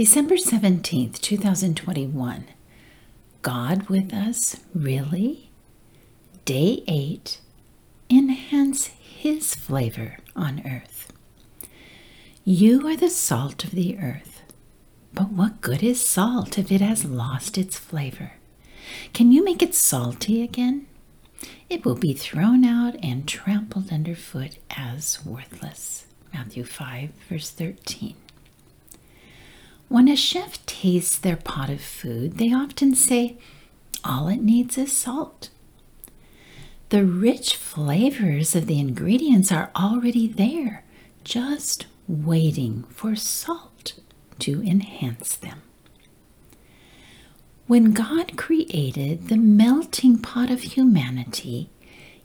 December 17th, 2021. God with us, really? Day 8. Enhance His flavor on earth. You are the salt of the earth. But what good is salt if it has lost its flavor? Can you make it salty again? It will be thrown out and trampled underfoot as worthless. Matthew 5, verse 13. When a chef tastes their pot of food, they often say, all it needs is salt. The rich flavors of the ingredients are already there, just waiting for salt to enhance them. When God created the melting pot of humanity,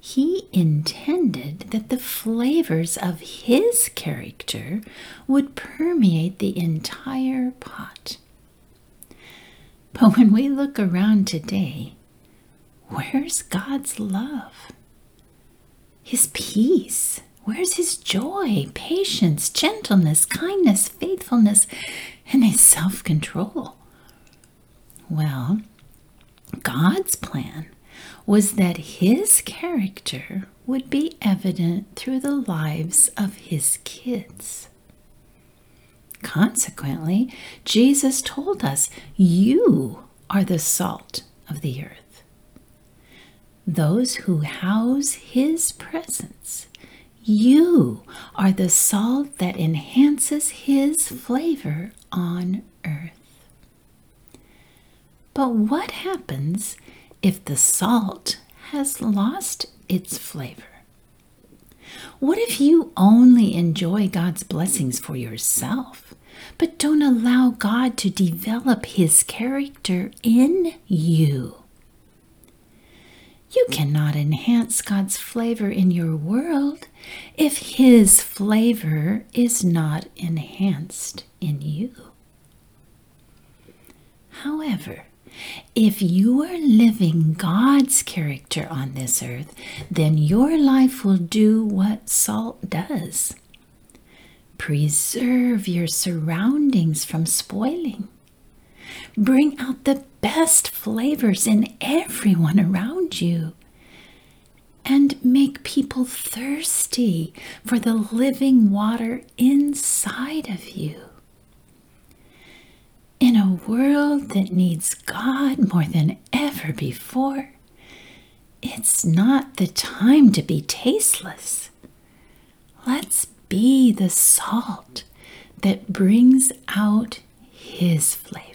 he intended that the flavors of his character would permeate the entire pot. But when we look around today, where's God's love? His peace? Where's his joy, patience, gentleness, kindness, faithfulness, and his self control? Well, God's plan was that his character would be evident through the lives of his kids. Consequently, Jesus told us, You are the salt of the earth. Those who house his presence, you are the salt that enhances his flavor on earth. But what happens if the salt has lost its flavor? What if you only enjoy God's blessings for yourself, but don't allow God to develop His character in you? You cannot enhance God's flavor in your world if His flavor is not enhanced in you. However, if you are living God's character on this earth, then your life will do what salt does preserve your surroundings from spoiling. Bring out the best flavors in everyone around you. And make people thirsty for the living water inside of you. World that needs God more than ever before, it's not the time to be tasteless. Let's be the salt that brings out His flavor.